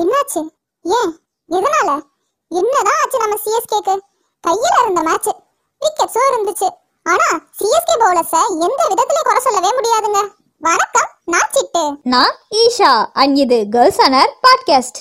என்னாச்சு? ஏன்? எதனால? என்னதான் ஆச்சு நம்ம சிஎஸ்கேக்கு? கையில இருந்த மேட்ச் விக்கெட்ஸும் இருந்துச்சு. ஆனா சிஎஸ்கே பவுலர்ஸ எந்த விதத்திலயும் குறை சொல்லவே முடியாதுங்க. வணக்கம் நான் சிட்டு. நான் ஈஷா. அண்ட் இது கேர்ள்ஸ் அனர் பாட்காஸ்ட்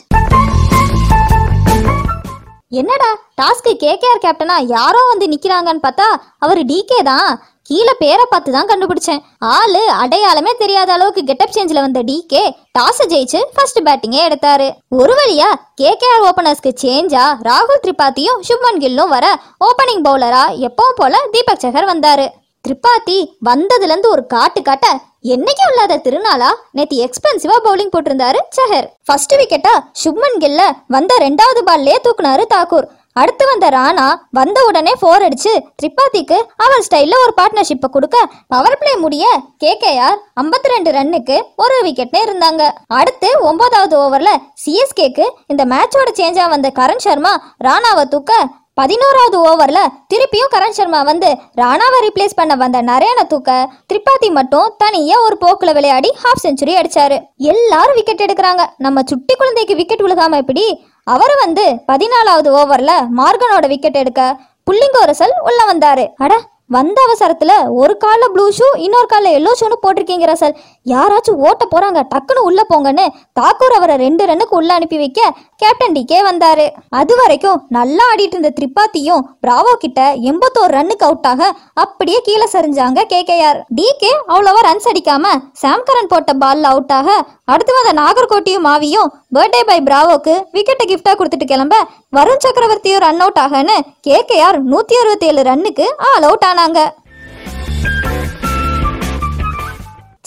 என்னடா டாஸ்க்கு கேகேஆர் கேப்டனா யாரோ வந்து நிக்கிறாங்கன்னு பார்த்தா அவர் டிகே தான். கீழே பேரை பார்த்து தான் கண்டுபிடிச்சேன். ஆளு அடையாளமே தெரியாத அளவுக்கு கெட்டப் சேஞ்சில் வந்த டிகே டாஸ் ஜெயிச்சு ஃபர்ஸ்ட் பேட்டிங்கே எடுத்தாரு. ஒரு வழியா கேகேஆர் ஓபனர்ஸ்க்கு சேஞ்சா ராகுல் திரிபாத்தியும் சுப்மன் கில்லும் வர ஓப்பனிங் பவுலரா எப்பவும் போல தீபக் சஹர் வந்தாரு. திரிபாத்தி வந்ததுலேருந்து ஒரு காட்டு காட்ட என்னைக்கு இல்லாத திருநாளா? நேத்து எக்ஸ்பென்சிவா பவுலிங் போட்டிருந்தாரு சஹர் ஃபர்ஸ்ட் விக்கெட்டா சுப்மன் கில்ல வந்த ரெண்டாவது பால்லயே தூக்குனாரு தாக்கூர் அடுத்து வந்த ராணா வந்த உடனே ஃபோர் அடிச்சு திரிபாதிக்கு அவர் ஸ்டைலில் ஒரு பார்ட்னர்ஷிப்பை கொடுக்க பவர் பிளே முடிய கேகேஆர் 52 ரெண்டு ரன்னுக்கு ஒரு விக்கெட்னே இருந்தாங்க. அடுத்து ஒன்பதாவது ஓவரில் சிஎஸ்கேக்கு இந்த மேட்சோட சேஞ்சாக வந்த கரண் சர்மா ராணாவை தூக்க பதினோராவது ஓவரில் திருப்பியும் கரண் சர்மா வந்து ராணாவை ரீப்ளேஸ் பண்ண வந்த நரேனை தூக்க திரிபாதி மட்டும் தனியாக ஒரு போக்கில் விளையாடி ஹாஃப் செஞ்சுரி அடிச்சாரு. எல்லாரும் விக்கெட் எடுக்கிறாங்க. நம்ம சுட்டி குழந்தைக்கு விக்கெட் விழுகாம எப்படி அவர் வந்து பதினாலாவது ஓவர்ல மார்கனோட விக்கெட் எடுக்க புள்ளிங்கோரசல் உள்ள வந்தாரு. அட வந்த அவசரத்துல ஒரு கால ப்ளூ ஷூ இன்னொரு கால எல்லோ ஷூன்னு போட்டிருக்கீங்க ரசல் யாராச்சும் ஓட்ட போறாங்க டக்குன்னு உள்ள போங்கன்னு தாக்கூர் அவரை ரெண்டு ரன்னுக்கு உள்ள அனுப்பி வைக்க கேப்டன் டிகே வந்தாரு. அது வரைக்கும் நல்லா ஆடிட்டு இருந்த திரிபாத்தியும் பிராவோ கிட்ட எண்பத்தோரு ரன்னுக்கு அவுட் ஆக அப்படியே கீழே சரிஞ்சாங்க கேகேஆர் டிகே அவ்வளவா ரன்ஸ் அடிக்காம சாம்கரன் போட்ட பால்ல அவுட் ஆக அடுத்து வந்த நாகர்கோட்டியும் மாவியும் பர்த்டே பை பிராவோக்கு விக்கெட்டை கிஃப்டா கொடுத்துட்டு கிளம்ப வருண் சக்கரவர்த்தியும் ரன் அவுட் ஆகன்னு கேகேஆர் நூத்தி அறுபத்தி ஏழு ரன்னுக்கு ஆல் அவுட் ஆனாங்க.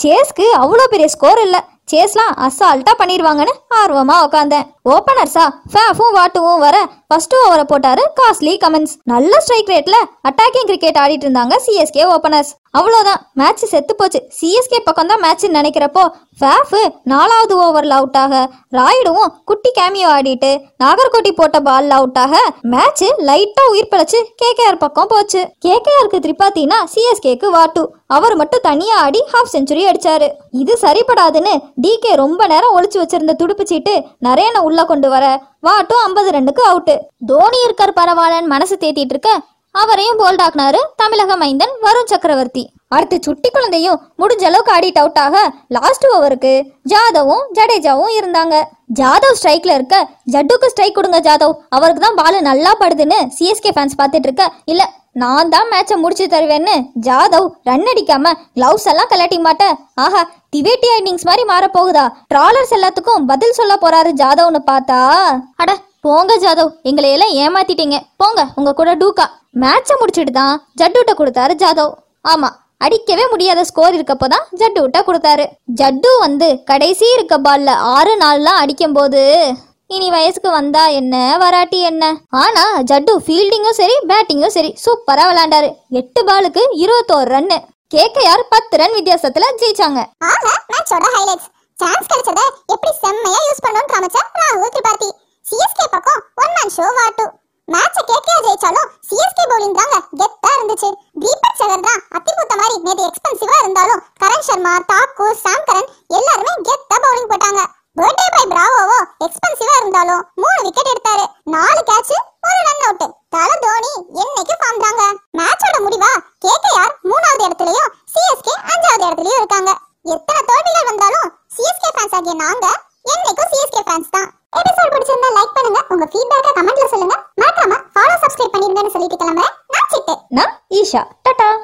சேஸ்க்கு அவ்வளோ பெரிய ஸ்கோர் இல்லை. சேஸ்லாம் அசால்ட்டா பண்ணிடுவாங்கன்னு ஆர்வமா உட்காந்தேன் ஓப்பனர்ஸா ஃபேஃபும் வாட்டுவும் வர ஃபர்ஸ்ட் ஓவரை போட்டாரு காஸ்ட்லி கமெண்ட்ஸ் நல்ல ஸ்ட்ரைக் ரேட்ல அட்டாக்கிங் கிரிக்கெட் ஆடிட்டு இருந்தாங்க சிஎஸ்கே ஓப்பனர்ஸ் அவ்வளோதான் மேட்ச் செத்து போச்சு. சிஎஸ்கே பக்கம் தான் மேட்ச் நினைக்கிறப்போ ஃபேஃப் நாலாவது ஓவரில் அவுட் ஆக ராயுடுவும் குட்டி கேமியோ ஆடிட்டு நாகர்கோட்டி போட்ட பால்ல அவுட் ஆக மேட்ச் லைட்டா உயிர் பிழைச்சு கேகேஆர் பக்கம் போச்சு. கேகேஆருக்கு திரிபாத்தினா சிஎஸ்கேக்கு வாட்டு. அவர் மட்டும் தனியா ஆடி ஹாஃப் செஞ்சுரி அடிச்சாரு. இது சரிப்படாதுன்னு டிகே ரொம்ப நேரம் ஒழிச்சு வச்சிருந்த துடுப்பு சீட்டு நரேனை உள்ள கொண்டு வர வாட்டும் ஐம்பது ரெண்டுக்கு அவுட்டு தோனி இருக்கார் பரவாயில்லன்னு மனசு தேத்திட்டு இருக்க அவரையும் போல்ட் ஆக்குனாரு தமிழக மைந்தன் வருண் சக்கரவர்த்தி. அடுத்து சுட்டி குழந்தையும் முடிஞ்ச அளவுக்கு அடிட் அவுட் ஆக லாஸ்ட் ஓவருக்கு ஜாதவும் ஜடேஜாவும் இருந்தாங்க. ஜாதவ் ஸ்ட்ரைக்ல இருக்க ஜட்டுக்கு ஸ்ட்ரைக் கொடுங்க ஜாதவ். அவருக்கு தான் பால் நல்லா படுதுன்னு சிஎஸ்கே ஃபேன்ஸ் பார்த்துட்டு இருக்க இல்ல நான் தான் மேட்சை முடிச்சு தருவேன்னு ஜாதவ் ரன் அடிக்காம கிளவுஸ் எல்லாம் கலட்டி மாட்டேன் ஆஹா திவேட்டி இன்னிங்ஸ் மாதிரி மாற போகுதா ட்ராலர்ஸ் எல்லாத்துக்கும் பதில் சொல்ல போறாரு ஜாதவ்னு பார்த்தா அட போங்க ஜாதவ் எங்களை எல்லாம் ஏமாத்திட்டீங்க. போங்க உங்க கூட டூக்கா மேட்சை முடிச்சுட்டு தான் ஜட்டுட்ட கொடுத்தாரு ஜாதவ். ஆமா அடிக்கவே முடியாத ஸ்கோர் இருக்கப்போ தான் ஜட்டு விட்டா கொடுத்தாரு. ஜட்டு வந்து கடைசி இருக்க பால்ல ஆறு நாள்லாம் அடிக்கும் போது இனி வயசுக்கு வந்தா என்ன வராட்டி என்ன? ஆனா ஜட்டு ஃபீல்டிங்கும் சரி பேட்டிங்கும் சரி சூப்பரா விளையாண்டாரு எட்டு பாலுக்கு இருபத்தோரு ரன்னு கேக்கையார் பத்து ரன் வித்தியாசத்துல ஜெயிச்சாங்க. ஆக மேட்சோட ஹைலைட்ஸ் சான்ஸ் கிடைச்சத எப்படி செம்மையா யூஸ் பண்ணணும்னு காமிச்ச ராகுல் திரிபாதி. ஒன் மேட்ச கேகே ஜெயிச்சாலும் சிஎஸ்கே பவுலிங் தாங்க கெத்தா இருந்துச்சு. தீபக் சகர் தான் அத்திபூத்த மாதிரி நேத்து எக்ஸ்பென்சிவா இருந்தாலும் கரண் சர்மா தாக்கூர் சாம் கரன் எல்லாருமே கெத்தா பவுலிங் போட்டாங்க. பர்த்டே பை பிராவோவோ எக்ஸ்பென்சிவா இருந்தாலும் மூணு விக்கெட் எடுத்தாரு. நாலு கேட்ச் ஒரு ரன் அவுட் தல தோனி என்னைக்கு ஃபார்ம் தாங்க? மேட்சோட முடிவா? கேகேஆர் மூணாவது இடத்துலயும் சிஎஸ்கே அஞ்சாவது இடத்துலயும் இருக்காங்க. எத்தனை தோல்விகள் வந்தாலும் சிஎஸ்கே ஃபேன்ஸ் ஆகிய நாங்க என்னைக்கும் சிஎஸ்கே ஃபேன்ஸ் தான். எபிசோட் பிடிச்சிருந்தா லைக் பண்ணுங்க. உங்க ஃபீட்பேக்க கமெண்ட்ல சொல்லுங்க. மறக்காம ஃபாலோ சப்ஸ்கிரைப் பண்ணிருங்கன்னு சொல்லிட்டு கிளம்புறேன். நான் சிட்டு. நான் ஈஷா. டாடா.